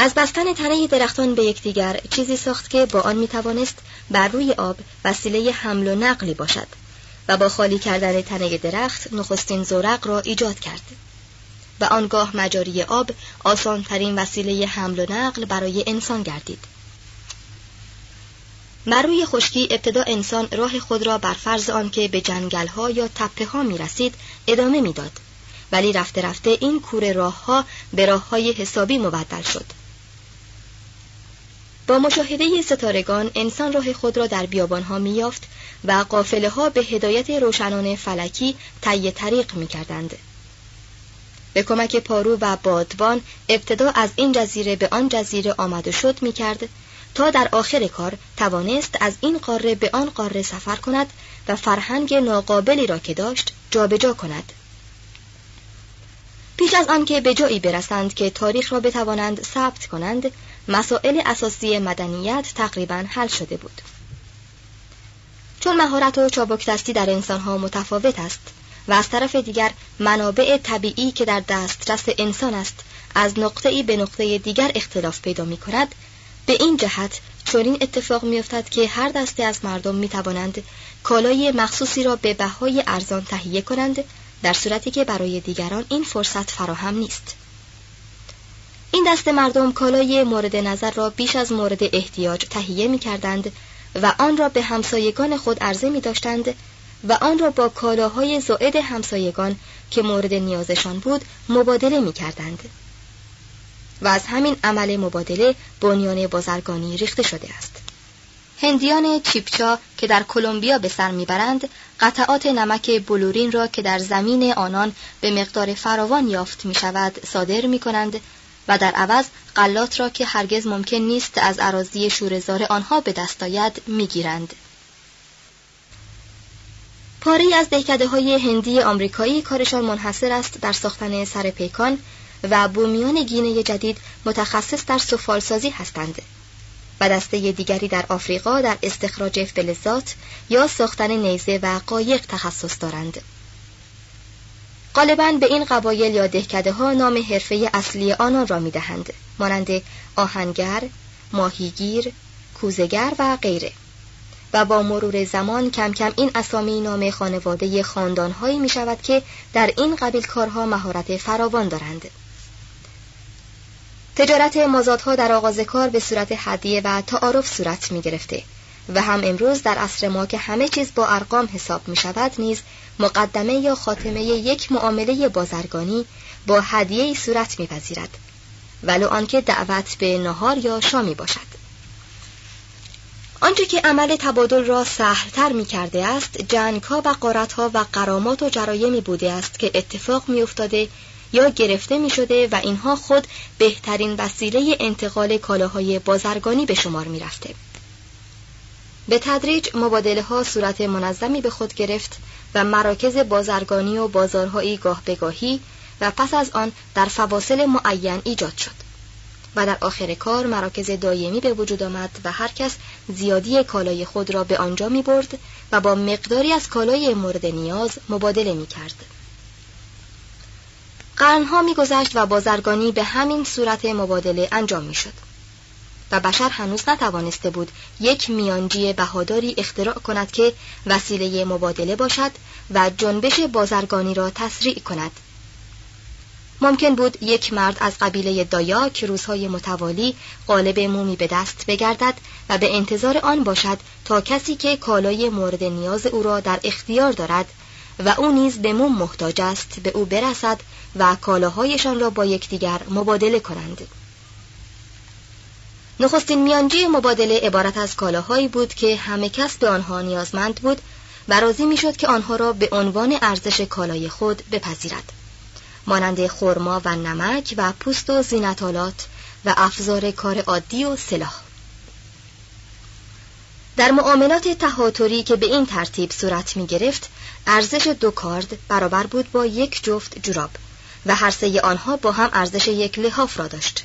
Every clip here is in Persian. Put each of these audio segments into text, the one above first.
از بستن تنه درختان به یکدیگر چیزی ساخت که با آن می‌توانست بر روی آب وسیله حمل و نقلی باشد و با خالی کردن تنه درخت نخستین زورق را ایجاد کرد. و آنگاه مجاری آب آسانترین وسیله حمل و نقل برای انسان گردید. بر روی خشکی ابتدا انسان راه خود را بر فرض آنکه به جنگلها یا تپه ها می رسید ادامه می‌داد. ولی رفته رفته این کوره راه ها به راه های حسابی مبدل شد. با مشاهده ستارگان انسان راه خود را در بیابانها میافت و قافله ها به هدایت روشنان فلکی طی طریق می کردند. به کمک پارو و بادبان ابتدا از این جزیره به آن جزیره آمد و شد می کرد تا در آخر کار توانست از این قاره به آن قاره سفر کند و فرهنگ ناقابلی را که داشت جابجا کند. پیش از آنکه به جایی برسند که تاریخ را بتوانند ثبت کنند مسائل اساسی مدنیت تقریبا حل شده بود. چون مهارت و چابک دستی در انسانها متفاوت است و از طرف دیگر منابع طبیعی که در دسترس انسان است از نقطه ای به نقطه دیگر اختلاف پیدا می کند به این جهت چنین اتفاق میافتد که هر دسته از مردم می توانند کالای مخصوصی را به بهای ارزان تهیه کنند در صورتی که برای دیگران این فرصت فراهم نیست. این دست مردم کالای مورد نظر را بیش از مورد احتیاج تهیه می کردند و آن را به همسایگان خود عرضه می داشتند و آن را با کالاهای زائد همسایگان که مورد نیازشان بود مبادله می کردند. و از همین عمل مبادله بنیان بازرگانی ریخته شده است. هندیان چیپچا که در کلمبیا به سر می‌برند قطعات نمک بلورین را که در زمین آنان به مقدار فراوان یافت می شود صادر می کنند و در عوض غلات را که هرگز ممکن نیست از عراضی شورزار آنها به دست آید می‌گیرند. پاره از دهکده های هندی آمریکایی کارشان منحصر است در ساختن سر پیکان و بومیان گینه جدید متخصص در سفالسازی هستند و دسته دیگری در آفریقا در استخراج فلزات یا ساختن نیزه و قایق تخصص دارند. غالبا به این قبایل یا دهکده ها نام حرفه اصلی آنان را می دهند مانند آهنگر، ماهیگیر، کوزگر و غیره. و با مرور زمان کم کم این اسامی نام خانواده خاندانهایی می شود که در این قبیل کارها مهارت فراوان دارند. تجارت مازادها در آغاز کار به صورت هدیه و تعارف صورت می گرفته و هم امروز در عصر ما که همه چیز با ارقام حساب می شود نیز مقدمه یا خاتمه یک معامله بازرگانی با هدیه صورت میپذیرد ولو آنکه دعوت به نهار یا شامی باشد آنچه که عمل تبادل را سهلتر می کرده است جنگ ها و قارت ها و قرامات و جرایمی بوده است که اتفاق می افتاده یا گرفته می شده و اینها خود بهترین وسیله انتقال کالاهای بازرگانی به شمار می رفته. به تدریج مبادله ها صورت منظمی به خود گرفت و مراکز بازرگانی و بازارهایی گاه بگاهی و پس از آن در فواصل معین ایجاد شد و در آخر کار مراکز دایمی به وجود آمد و هر کس زیادی کالای خود را به آنجا می برد و با مقداری از کالای مورد نیاز مبادله می کرد. قرنها میگذشت و بازرگانی به همین صورت مبادله انجام می شد. و بشر هنوز نتوانسته بود یک میانجی بهاداری اختراع کند که وسیله مبادله باشد و جنبش بازرگانی را تسریع کند. ممکن بود یک مرد از قبیله دایا که روزهای متوالی قالب مومی به دست بگردد و به انتظار آن باشد تا کسی که کالای مورد نیاز او را در اختیار دارد و او نیز به موم محتاج است به او برسد و کالاهایشان را با یکدیگر مبادله کنند. نخستین میانجی مبادله عبارت از کالاهایی بود که همه کس به آنها نیازمند بود و راضی می‌شد که آنها را به عنوان ارزش کالای خود بپذیرد. مانند خرما و نمک و پوست و زینتالات و افزار کار عادی و سلاح. در معاملات تهاتری که به این ترتیب صورت می گرفت ارزش دو کارد برابر بود با یک جفت جوراب و هر سه آنها با هم ارزش یک لحاف را داشت.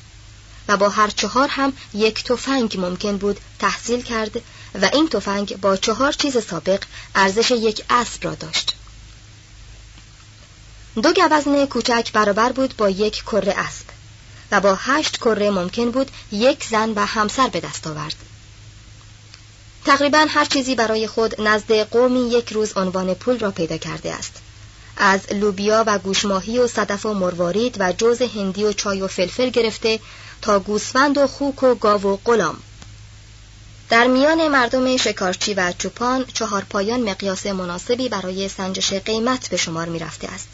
و با هر چهار هم یک تفنگ ممکن بود تحصیل کرد و این تفنگ با چهار چیز سابق ارزش یک اسب را داشت. دو گوزن کوچک برابر بود با یک کره اسب و با هشت کره ممکن بود یک زن و همسر به دست آورد. تقریبا هر چیزی برای خود نزد قومی یک روز عنوان پول را پیدا کرده است. از لوبیا و گوشماهی و صدف و مروارید و جوز هندی و چای و فلفل گرفته تا گوسفند و خوک و گاو و غلام در میان مردم شکارچی و چوپان چهار پایان مقیاس مناسبی برای سنجش قیمت به شمار می رفته است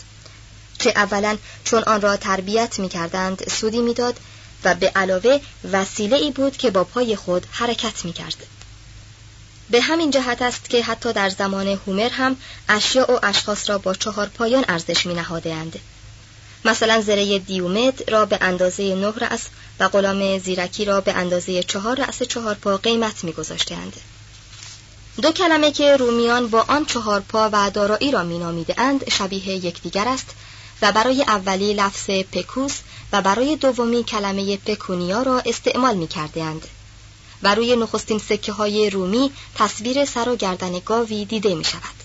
که اولا چون آن را تربیت می کردند سودی می‌داد و به علاوه وسیله ای بود که با پای خود حرکت می کرد. به همین جهت است که حتی در زمان هومر هم اشیاء و اشخاص را با چهار پایان ارزش می نهاده مثلا زره دیومد را به اندازه نه رأس و غلام زیرکی را به اندازه چهار رأس چهار پا قیمت می گذاشتند. دو کلمه که رومیان با آن چهار پا و دارایی را می اند شبیه یکدیگر است و برای اولی لفظ پکوس و برای دومی کلمه پکونیا را استعمال می کرده اند. و روی نخستین سکه های رومی تصویر سر و گردن گاوی دیده می شود.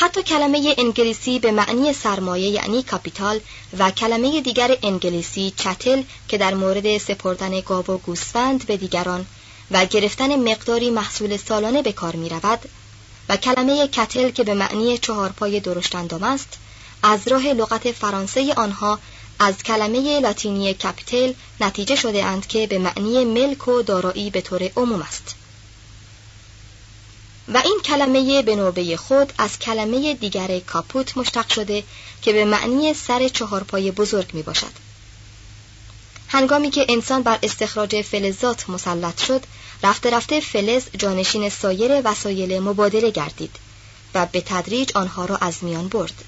حتی کلمه انگلیسی به معنی سرمایه یعنی کاپیتال و کلمه دیگر انگلیسی چتل که در مورد سپردن گاو و گوسفند به دیگران و گرفتن مقداری محصول سالانه به کار می رود و کلمه کتل که به معنی چهارپای درشتندام است از راه لغت فرانسه آنها از کلمه لاتینی capital نتیجه شده اند که به معنی ملک و دارایی به طور عموم است. و این کلمه به نوبه خود از کلمه دیگر caput مشتق شده که به معنی سر چهارپای بزرگ می باشد. هنگامی که انسان بر استخراج فلزات مسلط شد رفته رفته فلز جانشین سایر وسایل مبادله گردید و به تدریج آنها را از میان برد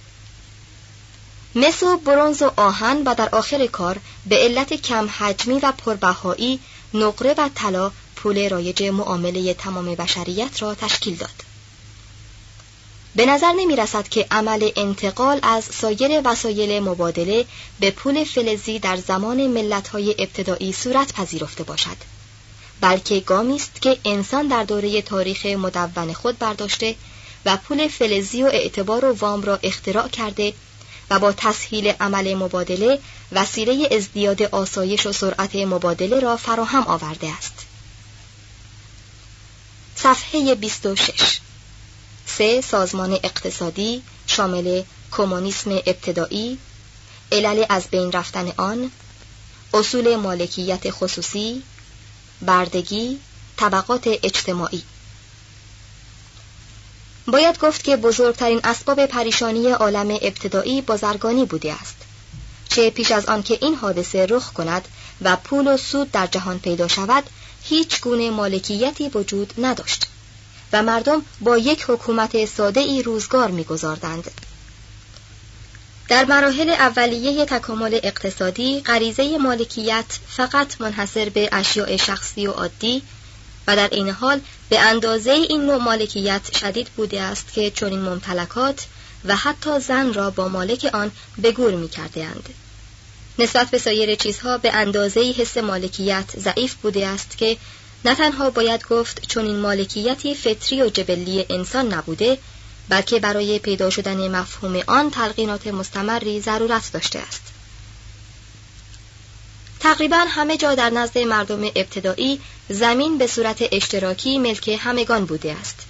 مس و برونز و آهن و در آخر کار به علت کم حجمی و پربهایی نقره و طلا پول رایج معامله تمام بشریت را تشکیل داد به نظر نمی رسد که عمل انتقال از سایر وسایل مبادله به پول فلزی در زمان ملت‌های ابتدایی صورت پذیرفته باشد بلکه گامی است که انسان در دوره تاریخ مدون خود برداشته و پول فلزی و اعتبار و وام را اختراع کرده و با تسهیل عمل مبادله وسیله ازدیاد آسایش و سرعت مبادله را فراهم آورده است. صفحه 26 سه سازمان اقتصادی شامل کمونیسم ابتدایی علل از بین رفتن آن اصول مالکیت خصوصی بردگی طبقات اجتماعی. باید گفت که بزرگترین اسباب پریشانی عالم ابتدایی بازرگانی بوده است چه پیش از آن که این حادثه رخ کند و پول و سود در جهان پیدا شود هیچ گونه مالکیتی وجود نداشت و مردم با یک حکومت ساده ای روزگار میگذاردند. در مراحل اولیه تکامل اقتصادی غریزه مالکیت فقط منحصر به اشیاء شخصی و عادی و در این حال به اندازه این نوع مالکیت شدید بوده است که چنین ممتلکات و حتی زن را با مالک آن به گور می کرده اند. نسبت به سایر چیزها به اندازه حس مالکیت ضعیف بوده است که نه تنها باید گفت چون این مالکیتی فطری و جبلی انسان نبوده بلکه برای پیدا شدن مفهوم آن تلقینات مستمری ضرورت داشته است. تقریبا همه جا در نزد مردم ابتدایی زمین به صورت اشتراکی ملک همگان بوده است.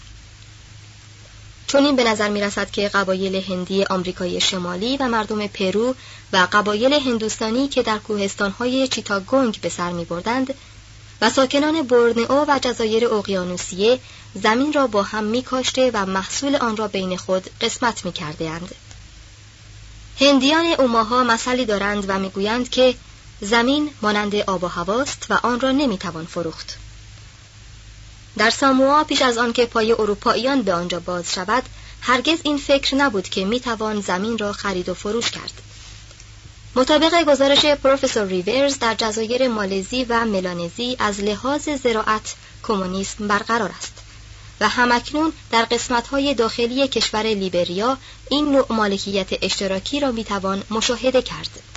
چون این به نظر می رسد که قبایل هندی آمریکای شمالی و مردم پرو و قبایل هندوستانی که در کوهستانهای چیتاگونگ به سر می بردند و ساکنان برنئو و جزایر اقیانوسیه زمین را با هم می کاشته و محصول آن را بین خود قسمت می کرده اند. هندیان اوماها مثلی دارند و می‌گویند که زمین مانند آب و هواست و آن را نمی‌توان فروخت. در ساموا پیش از آنکه پای اروپاییان به آنجا باز شود هرگز این فکر نبود که می‌توان زمین را خرید و فروش کرد مطابق گزارش پروفسور ریورز در جزایر مالزی و ملانزی از لحاظ زراعت کمونیسم برقرار است و همکنون در قسمت‌های داخلی کشور لیبریا این نوع مالکیت اشتراکی را می‌توان مشاهده کرد.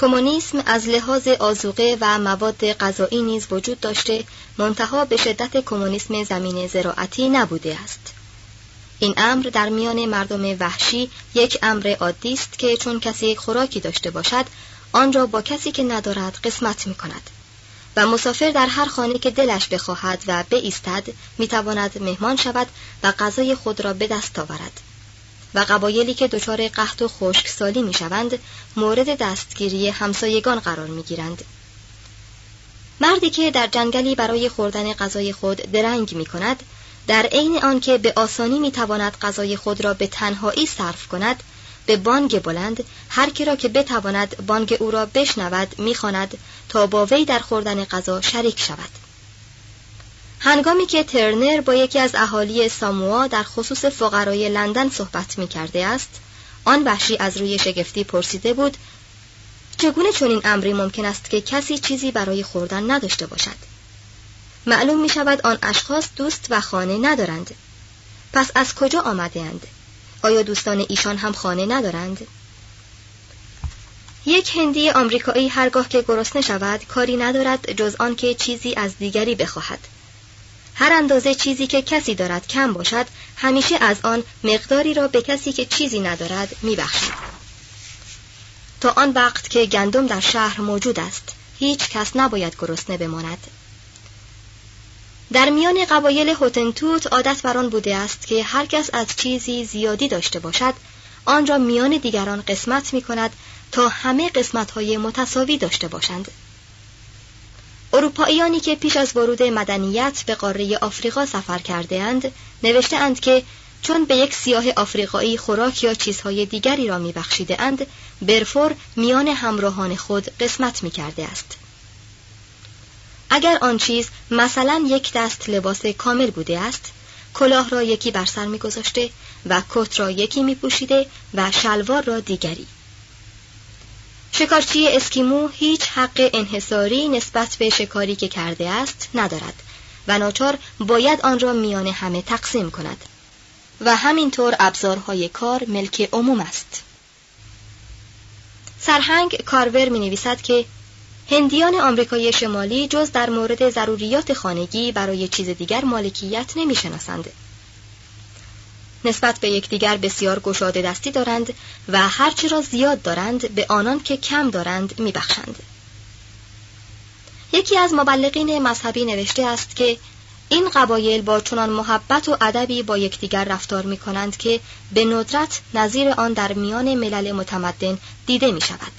کمونیسم از لحاظ آزوقه و مواد غذایی نیز وجود داشته منتها به شدت کمونیسم زمین زراعتی نبوده است. این امر در میان مردم وحشی یک امر عادی است که چون کسی خوراکی داشته باشد آن را با کسی که ندارد قسمت می کند و مسافر در هر خانه که دلش بخواهد و بایستد می‌تواند مهمان شود و غذای خود را به دست آورد. و قبایلی که دچار قحط و خشکسالی می‌شوند مورد دستگیری همسایگان قرار می‌گیرند. مردی که در جنگلی برای خوردن غذای خود درنگ می کند در عین آنکه به آسانی می تواند غذای خود را به تنهایی صرف کند به بانگ بلند هر کی را که بتواند بانگ او را بشنود می‌خواند تا با وی در خوردن غذا شریک شود. هنگامی که ترنر با یکی از اهالی ساموا در خصوص فقرای لندن صحبت می کرده است آن وحشی از روی شگفتی پرسیده بود چگونه چنین امری ممکن است که کسی چیزی برای خوردن نداشته باشد معلوم می شود آن اشخاص دوست و خانه ندارند پس از کجا آمده اند؟ آیا دوستان ایشان هم خانه ندارند؟ یک هندی آمریکایی هرگاه که گرسنه شود کاری ندارد جز آن که چیزی از دیگری بخواهد هر اندازه چیزی که کسی دارد کم باشد همیشه از آن مقداری را به کسی که چیزی ندارد میبخشد. تا آن وقت که گندم در شهر موجود است هیچ کس نباید گرسنه بماند. در میان قبایل هوتنتوت عادت بر بوده است که هر کس از چیزی زیادی داشته باشد آن را میان دیگران قسمت می کند تا همه قسمت های متساوی داشته باشند. اروپاییانی که پیش از ورود مدنیت به قاره آفریقا سفر کرده اند نوشته اند که چون به یک سیاه آفریقایی خوراک یا چیزهای دیگری را میبخشیده اند برفور میان همراهان خود قسمت می کرده است. اگر آن چیز مثلا یک دست لباس کامل بوده است کلاه را یکی بر سر میگذاشته و کت را یکی می پوشیده و شلوار را دیگری. شکارچی اسکیمو هیچ حق انحصاری نسبت به شکاری که کرده است ندارد و ناچار باید آن را میان همه تقسیم کند و همینطور ابزارهای کار ملک عموم است سرهنگ کارور می نویسد که هندیان آمریکای شمالی جز در مورد ضروریات خانگی برای چیز دیگر مالکیت نمی شناسند. نسبت به یکدیگر بسیار گشاده دستی دارند و هرچی را زیاد دارند به آنان که کم دارند میبخشند. یکی از مبلغین مذهبی نوشته است که این قبایل با چنان محبت و ادبی با یکدیگر رفتار می کنند که به ندرت نظیر آن در میان ملل متمدن دیده می شود.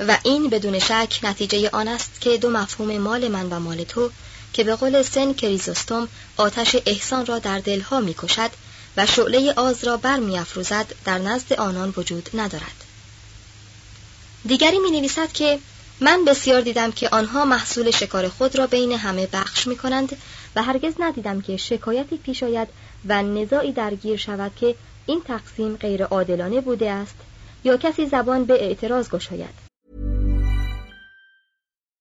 و این بدون شک نتیجه آن است که دو مفهوم مال من و مال تو که به قول سن کریزوستوم آتش احسان را در دلها می‌کشد و شعله آز را بر میافروزد در نزد آنان وجود ندارد. دیگری می نویسد که من بسیار دیدم که آنها محصول شکار خود را بین همه بخش می کنند و هرگز ندیدم که شکایتی پیش آید و نزاعی درگیر شود که این تقسیم غیر عادلانه بوده است یا کسی زبان به اعتراض گشاید.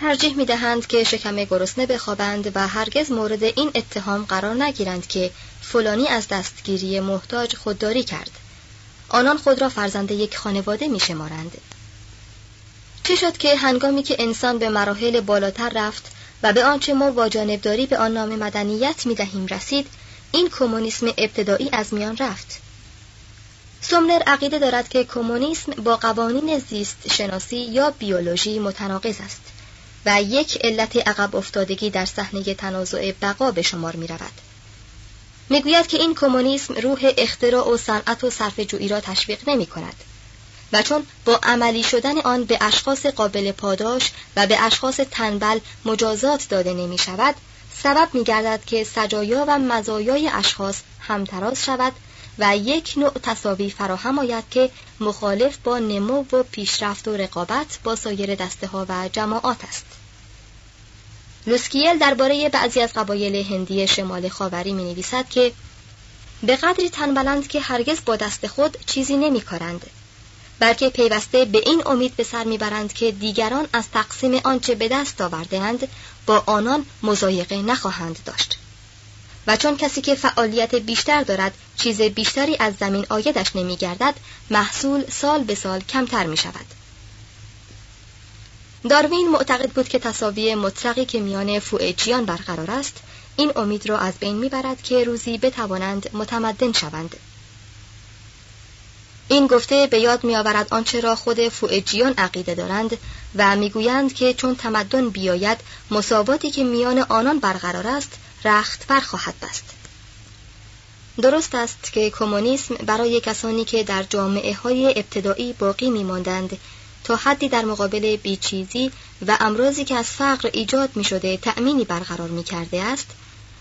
ترجیح می دهند که شکم گرسنه بخوابند و هرگز مورد این اتهام قرار نگیرند که فلانی از دستگیری محتاج خودداری کرد. آنان خود را فرزند یک خانواده می شمارند. چه شد که هنگامی که انسان به مراحل بالاتر رفت و به آنچه ما با جانبداری به آن نام مدنیت می دهیم رسید این کمونیسم ابتدایی از میان رفت سومنر عقیده دارد که کمونیسم با قوانین زیست شناسی یا بیولوژی متناقض است و یک علت عقب افتادگی در صحنه تنازع بقا به شمار می رود. می‌گوید که این کمونیسم روح اختراع و صنعت و صرف جویی را تشویق نمی کند و چون با عملی شدن آن به اشخاص قابل پاداش و به اشخاص تنبل مجازات داده نمی شود سبب می گردد که سجایا و مزایای اشخاص همتراز شود و یک نوع تصاوی فراهم آید که مخالف با نمو و پیشرفت و رقابت با سایر دسته ها و جماعات است. لوسکیل درباره بعضی از قبایل هندی شمال خاوری می نویسد که به قدری تنبلند که هرگز با دست خود چیزی نمی کارند. بلکه پیوسته به این امید به سر می‌برند که دیگران از تقسیم آنچه به دست آوردهاند با آنان مزایقه نخواهند داشت. و چون کسی که فعالیت بیشتر دارد چیز بیشتری از زمین آیدش نمی گردد محصول سال به سال کمتر می شود. داروین معتقد بود که تصاوی مطلقی که میان فوئجیان برقرار است این امید را از بین می‌برد که روزی بتوانند متمدن شوند این گفته به یاد میآورد آنچه را خود فوئجیان عقیده دارند و می‌گویند که چون تمدن بیاید مساواتی که میان آنان برقرار است رخت بر خواهد بست. درست است که کمونیسم برای کسانی که در جامعه های ابتدایی باقی میماندند تا حدی در مقابل بیچیزی و امراضی که از فقر ایجاد می شده تأمینی برقرار می کرده است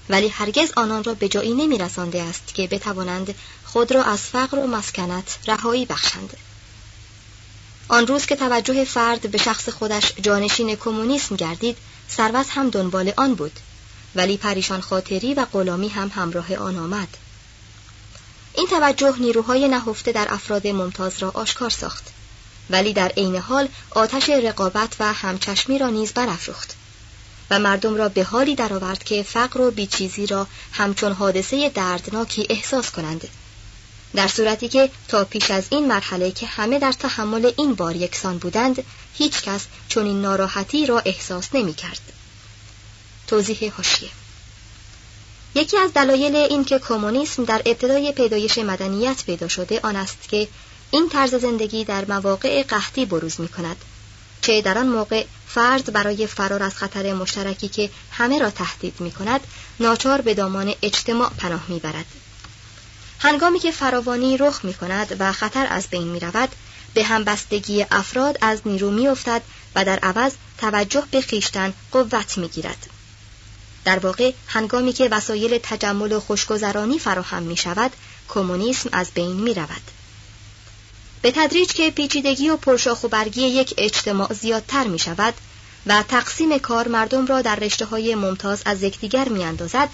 ولی هرگز آنان را به جایی نمی رسانده است که بتوانند خود را از فقر و مسکنت رهایی بخشند. آن روز که توجه فرد به شخص خودش جانشین کمونیسم گردید ثروت هم دنبال آن بود. ولی پریشان خاطری و غلامی هم همراه آن آمد. این توجه نیروهای نهفته در افراد ممتاز را آشکار ساخت. ولی در عین حال آتش رقابت و همچشمی را نیز برافروخت. و مردم را به حالی درآورد که فقر و بیچیزی را همچون حادثه دردناکی احساس کنند. در صورتی که تا پیش از این مرحله که همه در تحمل این بار یکسان بودند هیچ کس این ناراحتی را احساس نمی کرد. توضیح هاشیه یکی از دلایل این که کمونیسم در ابتدای پیدایش مدنیت پیدا شده آن است که این طرز زندگی در مواقع قحطی بروز می کند چه در آن موقع فرد برای فرار از خطر مشترکی که همه را تهدید می کند ناچار به دامان اجتماع پناه می برد. هنگامی که فراوانی رخ می کند و خطر از بین می رود به همبستگی افراد از نیرو می افتد و در عوض توجه به خیشتن قوت می گیرد. در واقع هنگامی که وسایل تجمل و خوشگذرانی فراهم می شود کمونیسم از بین می رود. به تدریج که پیچیدگی و پرشاخ و برگی یک اجتماع زیادتر می شود و تقسیم کار مردم را در رشته های ممتاز از یکدیگر می اندازد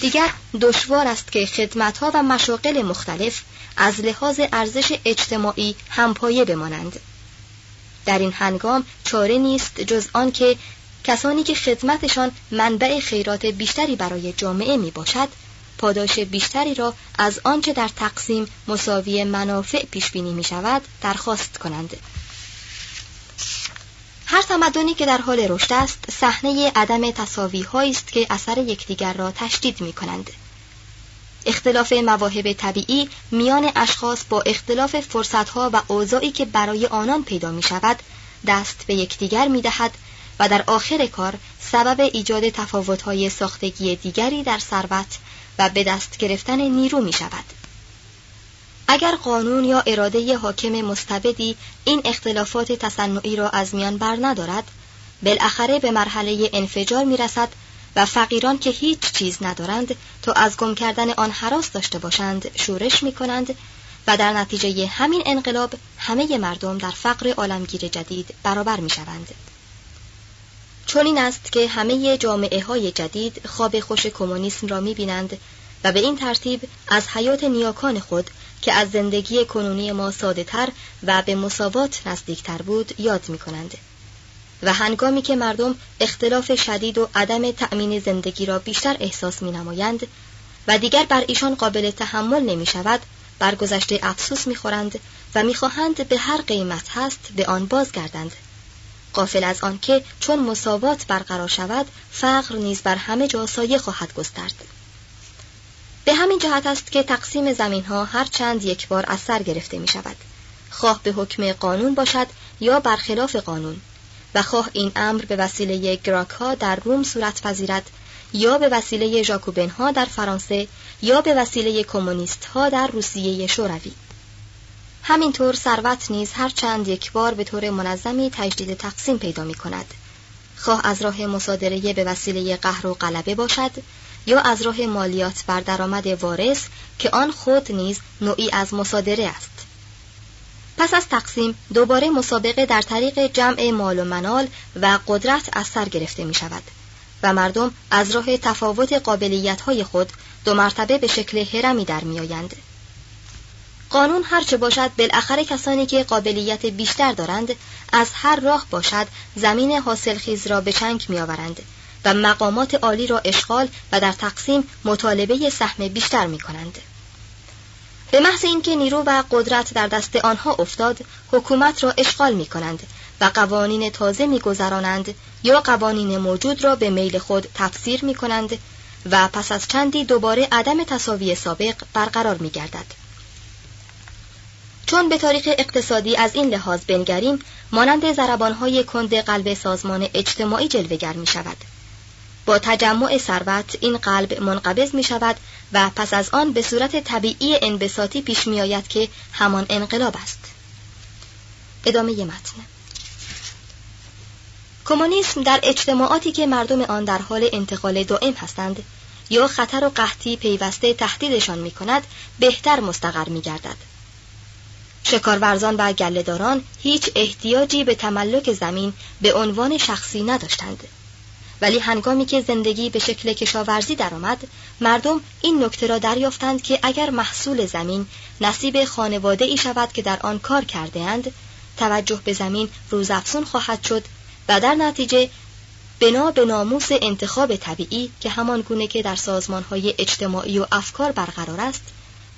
دیگر دشوار است که خدمت ها و مشاقل مختلف از لحاظ ارزش اجتماعی همپایه بمانند در این هنگام چاره نیست جز آن که کسانی که خدمتشان منبع خیرات بیشتری برای جامعه می باشد پاداش بیشتری را از آنچه در تقسیم مساوی منافع پیش بینی می شود درخواست کنند. هر تمدنی که در حال رشد است صحنه عدم تصاوی است که اثر یکدیگر را تشدید می کنند. اختلاف مواهب طبیعی میان اشخاص با اختلاف فرصتها و اوضاعی که برای آنان پیدا می شود دست به یکدیگر می دهد و در آخر کار سبب ایجاد تفاوت‌های ساختگی دیگری در ثروت و به دست گرفتن نیرو می شود. اگر قانون یا اراده حاکم مستبدی این اختلافات تصنعی را از میان بر ندارد بالاخره به مرحله انفجار می رسد و فقیران که هیچ چیز ندارند تا از گم کردن آن حراس داشته باشند شورش می کنند و در نتیجه همین انقلاب همه مردم در فقر عالمگیر جدید برابر می شوند. چون این است که همه جامعه های جدید خواب خوش کمونیسم را می بینند و به این ترتیب از حیات نیاکان خود که از زندگی کنونی ما ساده تر و به مساوات نزدیکتر بود یاد می کنند. و هنگامی که مردم اختلاف شدید و عدم تأمین زندگی را بیشتر احساس می نمایند و دیگر بر ایشان قابل تحمل نمی شود بر گذشته افسوس می خورند و می خواهند به هر قیمت هست به آن بازگردند. قافل از آنکه چون مساوات برقرار شود فقر نیز بر همه جا سایه خواهد گسترد. به همین جهت است که تقسیم زمین ها هر چند یک بار از سر گرفته می شود خواه به حکم قانون باشد یا برخلاف قانون. و خواه این امر به وسیله گراک ها در روم صورت پذیرد یا به وسیله ژاکوبن ها در فرانسه یا به وسیله کمونیست ها در روسیه شوروی. همینطور ثروت نیز هر چند یک بار به طور منظمی تجدید تقسیم پیدا می کند خواه از راه مصادره به وسیله قهر و غلبه باشد یا از راه مالیات بر درآمد وارث که آن خود نیز نوعی از مصادره است پس از تقسیم دوباره مسابقه در طریق جمع مال و منال و قدرت از سر گرفته می شود و مردم از راه تفاوت قابلیت های خود دو مرتبه به شکل هرمی در می آیند. قانون هرچه باشد بالاخره کسانی که قابلیت بیشتر دارند از هر راه باشد زمین حاصلخیز را به چنگ می آورند و مقامات عالی را اشغال و در تقسیم مطالبه سهم بیشتر می کنند. به محض اینکه نیرو و قدرت در دست آنها افتاد حکومت را اشغال می کنند و قوانین تازه می گذرانند یا قوانین موجود را به میل خود تفسیر می کنند و پس از چندی دوباره عدم تصاوی سابق برقرار می گردد. چون به تاریخ اقتصادی از این لحاظ بنگریم مانند زربانهای کند قلب سازمان اجتماعی جلوگر می شود. با تجمع ثروت این قلب منقبض می شود و پس از آن به صورت طبیعی انبساطی پیش می آید که همان انقلاب است. ادامه متن کمونیسم در اجتماعاتی که مردم آن در حال انتقال دائم هستند یا خطر و قحطی پیوسته تهدیدشان می کند بهتر مستقر می گردد. شکارورزان و گلهداران هیچ احتیاجی به تملک زمین به عنوان شخصی نداشتند. ولی هنگامی که زندگی به شکل کشاورزی درآمد مردم این نکته را دریافتند که اگر محصول زمین نصیب خانواده ای شود که در آن کار کرده اند توجه به زمین روزافزون خواهد شد و در نتیجه بنا به ناموس انتخاب طبیعی که همان گونه که در های اجتماعی و افکار برقرار است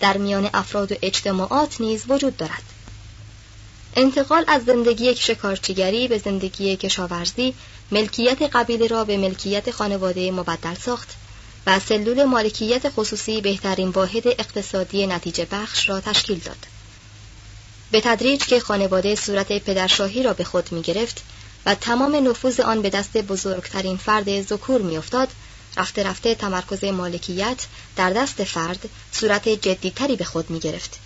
در میان افراد و اجتماعات نیز وجود دارد انتقال از زندگی شکارچیگری به زندگی کشاورزی ملکیت قبیله را به ملکیت خانواده مبدل ساخت و سلول مالکیت خصوصی بهترین واحد اقتصادی نتیجه بخش را تشکیل داد. به تدریج که خانواده صورت پدرشاهی را به خود می گرفت و تمام نفوذ آن به دست بزرگترین فرد ذکور می افتاد، رفته رفته تمرکز مالکیت در دست فرد صورت جدیتری به خود می گرفت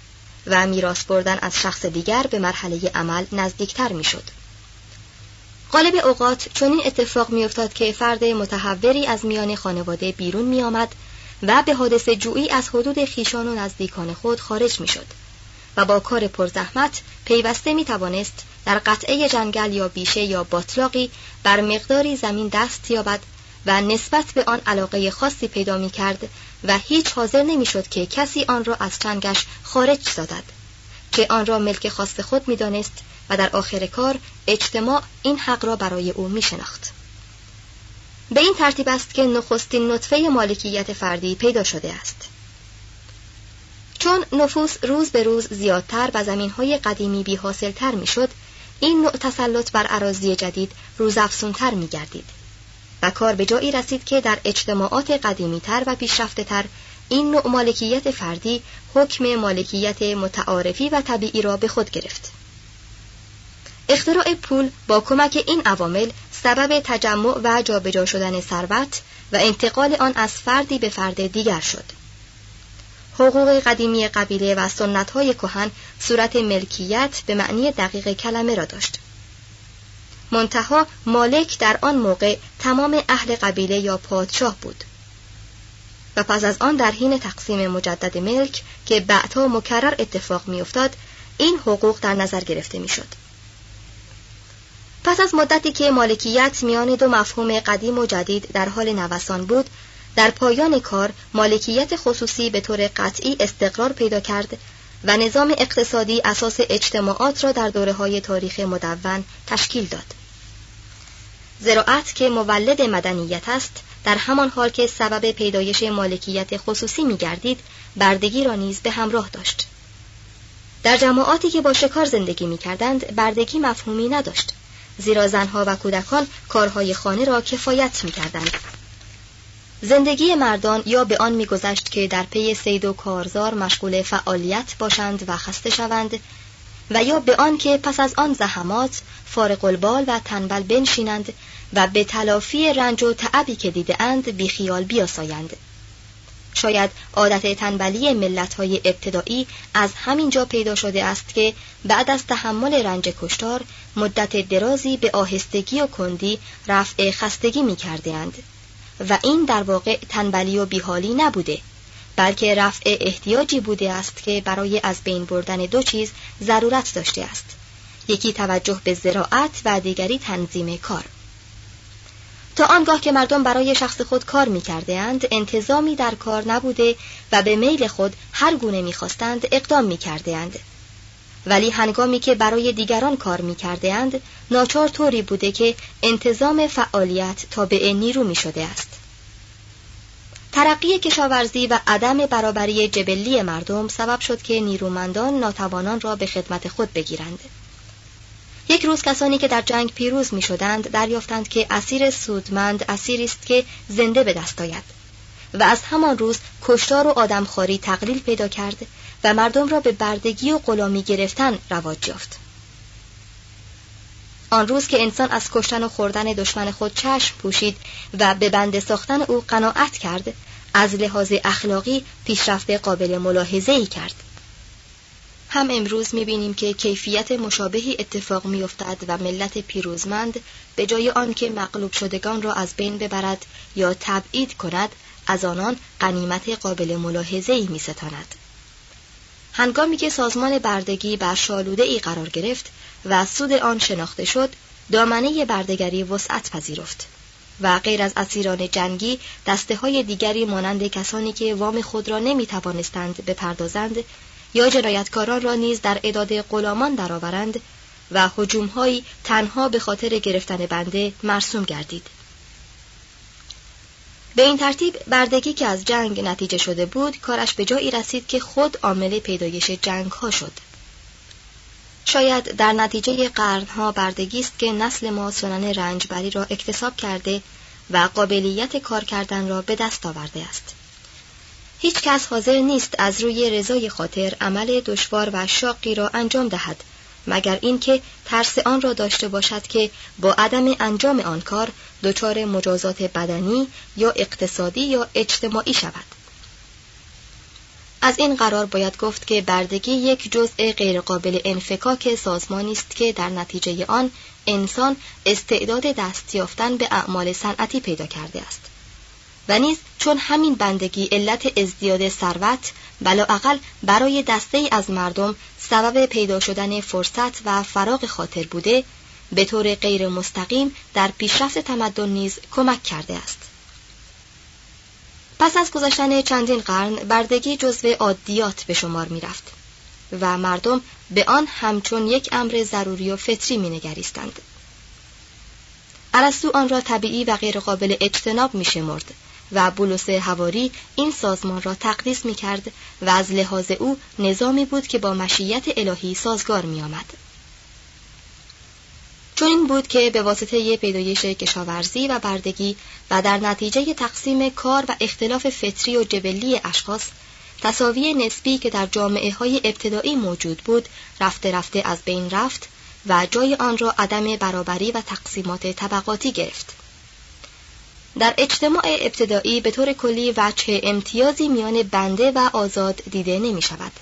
و میراث بردن از شخص دیگر به مرحله عمل نزدیکتر می شد. غالب اوقات چون این اتفاق میافتاد که فرد متحوری از میان خانواده بیرون می آمد و به حادث جویی از حدود خیشان و نزدیکان خود خارج می شد و با کار پرزحمت پیوسته می توانست در قطعه جنگل یا بیشه یا باطلاقی بر مقداری زمین دست یابد و نسبت به آن علاقه خاصی پیدا می کرد و هیچ حاضر نمی شد که کسی آن را از چنگش خارج سازد که آن را ملک خاص خود می دانست و در آخر کار اجتماع این حق را برای او می شناخت. به این ترتیب است که نخستین نطفه مالکیت فردی پیدا شده است چون نفوس روز به روز زیادتر و زمینهای قدیمی بی تر می شد این نوع تسلط بر عراضی جدید روز افسونتر می گردید و کار به جایی رسید که در اجتماعات قدیمی تر و پیشرفته تر این نوع مالکیت فردی حکم مالکیت متعارفی و طبیعی را به خود گرفت. اختراع پول با کمک این عوامل سبب تجمع و جابجا شدن ثروت و انتقال آن از فردی به فرد دیگر شد. حقوق قدیمی قبیله و سنتهای کهن صورت ملکیت به معنی دقیق کلمه را داشت. منتها مالک در آن موقع تمام اهل قبیله یا پادشاه بود و پس از آن در حین تقسیم مجدد ملک که بعدها مکرر اتفاق میافتاد این حقوق در نظر گرفته می‌شد پس از مدتی که مالکیت میان دو مفهوم قدیم و جدید در حال نوسان بود در پایان کار مالکیت خصوصی به طور قطعی استقرار پیدا کرد و نظام اقتصادی اساس اجتماعات را در دوره های تاریخ مدون تشکیل داد. زراعت که مولد مدنیت است در همان حال که سبب پیدایش مالکیت خصوصی می گردید بردگی را نیز به همراه داشت. در جماعاتی که با شکار زندگی می کردند بردگی مفهومی نداشت زیرا زنها و کودکان کارهای خانه را کفایت می کردند. زندگی مردان یا به آن میگذشت که در پی سید و کارزار مشغول فعالیت باشند و خسته شوند و یا به آن که پس از آن زحمات فارق البال و تنبل بنشینند و به تلافی رنج و تعبی که دیده اند بیخیال بیاسایند شاید عادت تنبلی ملت های ابتدایی از همین جا پیدا شده است که بعد از تحمل رنج کشتار مدت درازی به آهستگی و کندی رفع خستگی می. و این در واقع تنبلی و بیحالی نبوده بلکه رفع احتیاجی بوده است که برای از بین بردن دو چیز ضرورت داشته است یکی توجه به زراعت و دیگری تنظیم کار تا آنگاه که مردم برای شخص خود کار می کرده اند انتظامی در کار نبوده و به میل خود هر گونه می خواستند اقدام می کرده اند. ولی هنگامی که برای دیگران کار می کرده اند ناچار طوری بوده که انتظام فعالیت تابع نیرو می شده است. ترقی کشاورزی و عدم برابری جبلی مردم سبب شد که نیرومندان ناتوانان را به خدمت خود بگیرند. یک روز کسانی که در جنگ پیروز می شدند دریافتند که اسیر سودمند اسیری است که زنده به دست آید و از همان روز کشتار و آدمخواری تقلیل پیدا کرد و مردم را به بردگی و غلامی گرفتن رواج یافت. آن روز که انسان از کشتن و خوردن دشمن خود چشم پوشید و به بند ساختن او قناعت کرد از لحاظ اخلاقی پیشرفت قابل ملاحظه ای کرد. هم امروز می‌بینیم که کیفیت مشابهی اتفاق میافتد و ملت پیروزمند به جای آنکه مغلوب شدگان را از بین ببرد یا تبعید کند از آنان قنیمت قابل ملاحظه ای می هنگامی که سازمان بردگی بر شالوده ای قرار گرفت و سود آن شناخته شد دامنه بردگری وسعت پذیرفت و غیر از اسیران جنگی دسته های دیگری مانند کسانی که وام خود را نمی توانستند بپردازند یا جنایتکاران را نیز در اداد غلامان درآورند و هجومهایی تنها به خاطر گرفتن بنده مرسوم گردید. به این ترتیب بردگی که از جنگ نتیجه شده بود کارش به جایی رسید که خود عامل پیدایش جنگ ها شد. شاید در نتیجه قرنها بردگی است که نسل ما سنن رنجبری را اکتساب کرده و قابلیت کار کردن را به دست آورده است. هیچ کس حاضر نیست از روی رضای خاطر عمل دشوار و شاقی را انجام دهد. مگر اینکه ترس آن را داشته باشد که با عدم انجام آن کار دچار مجازات بدنی یا اقتصادی یا اجتماعی شود. از این قرار باید گفت که بردگی یک جزء غیرقابل انفکاک سازمانی است که در نتیجه آن انسان استعداد دست یافتن به اعمال صنعتی پیدا کرده است. و نیز چون همین بندگی علت ازدیاد ثروت بلااقل برای دسته ای از مردم سبب پیدا شدن فرصت و فراغ خاطر بوده به طور غیر مستقیم در پیشرفت تمدن نیز کمک کرده است پس از گذشتن چندین قرن بردگی جزو عادیات به شمار می رفت و مردم به آن همچون یک امر ضروری و فطری می نگریستند. ارسطو آن را طبیعی و غیرقابل اجتناب می شمرد و بولس هواری این سازمان را تقدیس می کرد و از لحاظ او نظامی بود که با مشیت الهی سازگار می آمد. چون این بود که به واسطه پیدایش کشاورزی و بردگی و در نتیجه تقسیم کار و اختلاف فطری و جبلی اشخاص تصاوی نسبی که در جامعه های ابتدایی موجود بود رفته رفته از بین رفت و جای آن را عدم برابری و تقسیمات طبقاتی گرفت. در اجتماع ابتدایی به طور کلی وجه امتیازی میان بنده و آزاد دیده نمی شود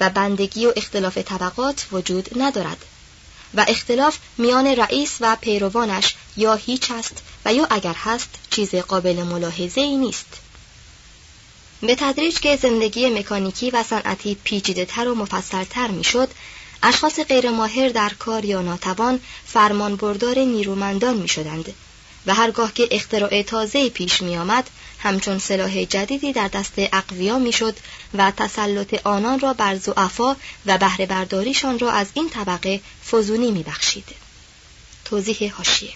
و بندگی و اختلاف طبقات وجود ندارد و اختلاف میان رئیس و پیروانش یا هیچ است و یا اگر هست چیز قابل ملاحظه ای نیست. به تدریج که زندگی مکانیکی و صنعتی پیچیده تر و مفصل تر می شد اشخاص غیرماهر در کار یا ناتوان فرمان بردار نیرومندان می شدند و هرگاه که اختراع تازه پیش می آمد همچون سلاح جدیدی در دست اقویا می شد و تسلط آنان را بر زعفا و بهره برداریشان را از این طبقه فزونی می بخشید. توضیح هاشیه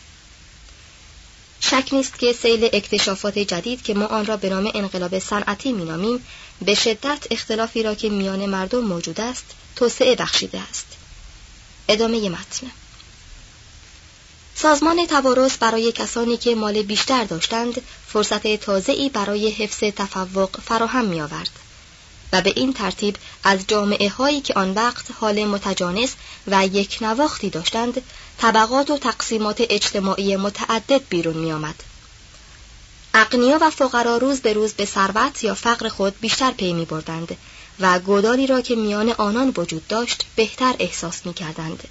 شک نیست که سیل اکتشافات جدید که ما آن را به نام انقلاب صنعتی مینامیم به شدت اختلافی را که میان مردم موجود است توسعه بخشیده است. ادامه متن. سازمان توارث برای کسانی که مال بیشتر داشتند فرصت تازه‌ای برای حفظ تفوق فراهم می آورد و به این ترتیب از جامعه هایی که آن وقت حال متجانس و یک نواختی داشتند طبقات و تقسیمات اجتماعی متعدد بیرون می آمد. اقنیا و فقرا روز به روز به ثروت یا فقر خود بیشتر پی می بردند و گودالی را که میان آنان وجود داشت بهتر احساس می کردند.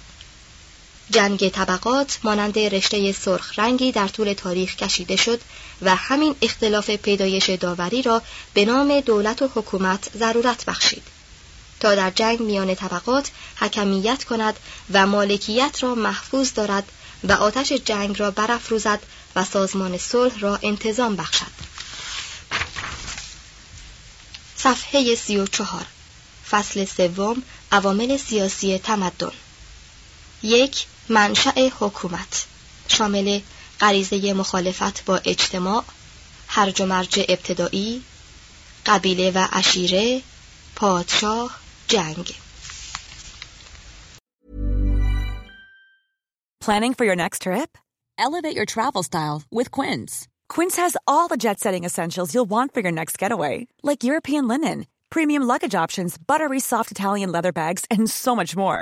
جنگ طبقات مانند رشته سرخ رنگی در طول تاریخ کشیده شد و همین اختلاف پیدایش داوری را به نام دولت و حکومت ضرورت بخشید تا در جنگ میان طبقات حکمیت کند و مالکیت را محفوظ دارد و آتش جنگ را برافروزد و سازمان صلح را انتظام بخشد. صفحه سی و چهار. فصل سوم عوامل سیاسی تمدن. یک منشأ حکومت شامل غریزه مخالفت با اجتماع هرج و مرج ابتدایی قبیله و عشیره پادشاه جنگ Planning for your next trip? Elevate your travel style with Quince. Quince has all the jet-setting essentials you'll want for your next getaway, like European linen, premium luggage options, buttery soft Italian leather bags, and so much more.